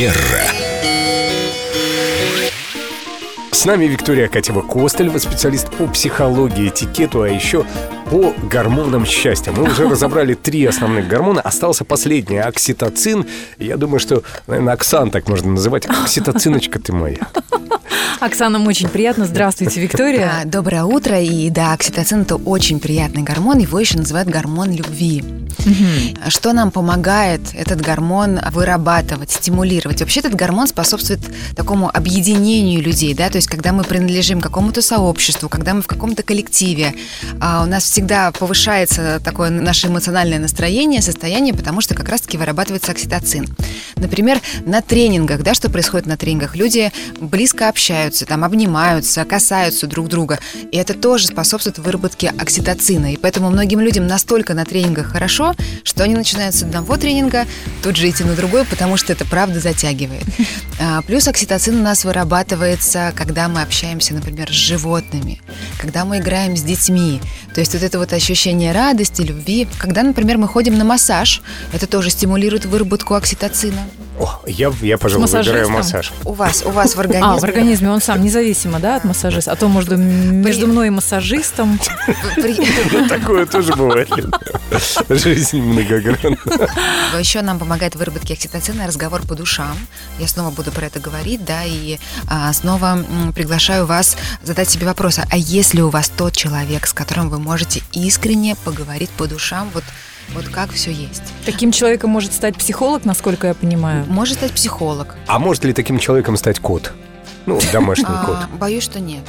Манера. С нами Виктория Катева-Костылева, специалист по психологии, этикету, а еще по гормонам счастья. Мы уже разобрали три основных гормона. Остался последний – окситоцин. Я думаю, что, наверное, Оксан так можно называть. Окситоциночка ты моя. Оксана, очень приятно. Здравствуйте, Виктория. А, Доброе утро. И да, окситоцин это очень приятный гормон. Его еще называют гормон любви. Что нам помогает этот гормон вырабатывать, стимулировать? Вообще этот гормон способствует такому объединению людей, да, то есть когда мы принадлежим какому-то сообществу, когда мы в каком-то коллективе, а у нас всегда повышается такое наше эмоциональное настроение, состояние, потому что как раз-таки вырабатывается окситоцин. Например, на тренингах, да, что происходит на тренингах? Люди близко общаются, там обнимаются, касаются друг друга, и это тоже способствует выработке окситоцина, и поэтому многим людям настолько на тренингах хорошо, что они начинают с одного тренинга тут же идти на другой, потому что это правда затягивает. А, Плюс окситоцин у нас вырабатывается, когда мы общаемся, например, с животными, когда мы играем с детьми. То есть вот это вот ощущение радости, любви. Когда, например, мы ходим на массаж, это тоже стимулирует выработку окситоцина. О, я, я, пожалуй, выбираю массаж. У вас, у вас в организме. А, в организме он сам, независимо, да, от массажиста? А то между, между мной и массажистом. Такое тоже бывает. Жизнь многогранна. Еще нам помогает в выработке окситоцина разговор по душам. Я снова буду про это говорить, да, и а, снова приглашаю вас задать себе вопрос, а есть ли у вас тот человек, с которым вы можете искренне поговорить по душам, вот, вот как все есть. Таким человеком может стать психолог, насколько я понимаю. Может стать психолог. А может ли таким человеком стать кот? Ну, домашний А, кот. боюсь, что нет.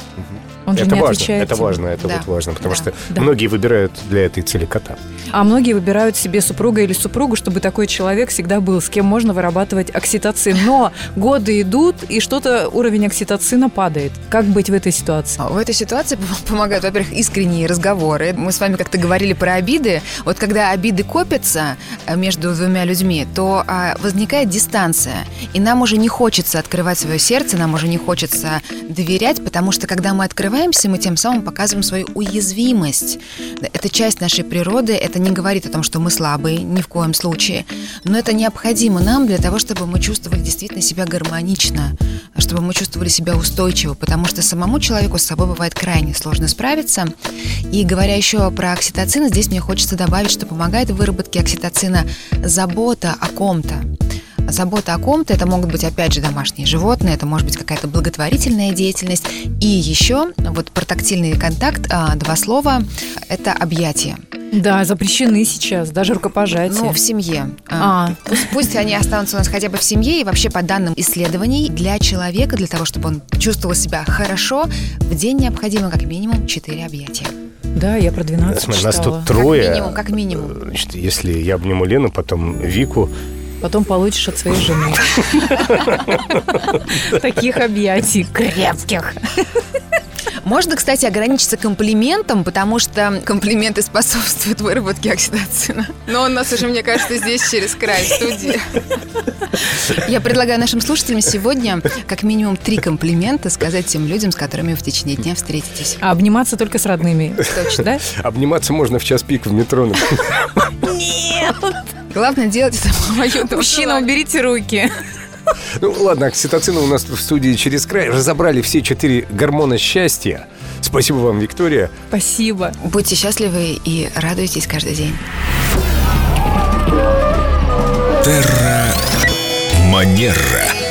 Он же это не важно, отвечает. это важно, это Да. вот важно, потому Да. что Да. многие выбирают для этой цели кота. А многие выбирают себе супруга или супругу, чтобы такой человек всегда был, с кем можно вырабатывать окситоцин. Но годы идут, и что-то уровень окситоцина падает. Как быть в этой ситуации? В этой ситуации пом- помогают, во-первых, искренние разговоры. Мы с вами как-то говорили про обиды. Вот когда обиды копятся э, между двумя людьми, то а, возникает дистанция. И нам уже не хочется открывать свое сердце, нам уже не хочется доверять, потому что когда мы открываемся, мы тем самым показываем свою уязвимость. Это часть нашей природы, это не говорит о том, что мы слабые, ни в коем случае. Но это необходимо нам для того, чтобы мы чувствовали действительно себя гармонично, чтобы мы чувствовали себя устойчиво, потому что самому человеку с собой бывает крайне сложно справиться. И говоря еще про окситоцин, здесь мне хочется добавить, что помогает в выработке окситоцина забота о ком-то. Забота о ком-то, это могут быть, опять же, домашние животные, это может быть какая-то благотворительная деятельность. И еще, вот про тактильный контакт, а, два слова, это объятия. Да, запрещены сейчас, даже рукопожатия. Ну, в семье. А. Пусть, пусть они останутся у нас хотя бы в семье, и вообще по данным исследований, для человека, для того, чтобы он чувствовал себя хорошо, в день необходимо как минимум 4 объятия. Да, я про 12 Смотри, нас читала. тут трое. Как минимум, как минимум. Значит, если я обниму Лену, потом Вику, Потом получишь от своей жены. Таких объятий крепких. Можно, кстати, ограничиться комплиментом, потому что комплименты способствуют выработке окситоцина. Но он нас уже, мне кажется, здесь через край студии. Я предлагаю нашим слушателям сегодня как минимум три комплимента сказать тем людям, с которыми вы в течение дня встретитесь. А обниматься только с родными. Точно. Да? обниматься можно в час пик в метро. например. Главное делать это по обоюдному Мужчина, уберите руки. Ну ладно, окситоцина у нас в студии через край. Разобрали все четыре гормона счастья. Спасибо вам, Виктория. Спасибо. Будьте счастливы и радуйтесь каждый день. Манера.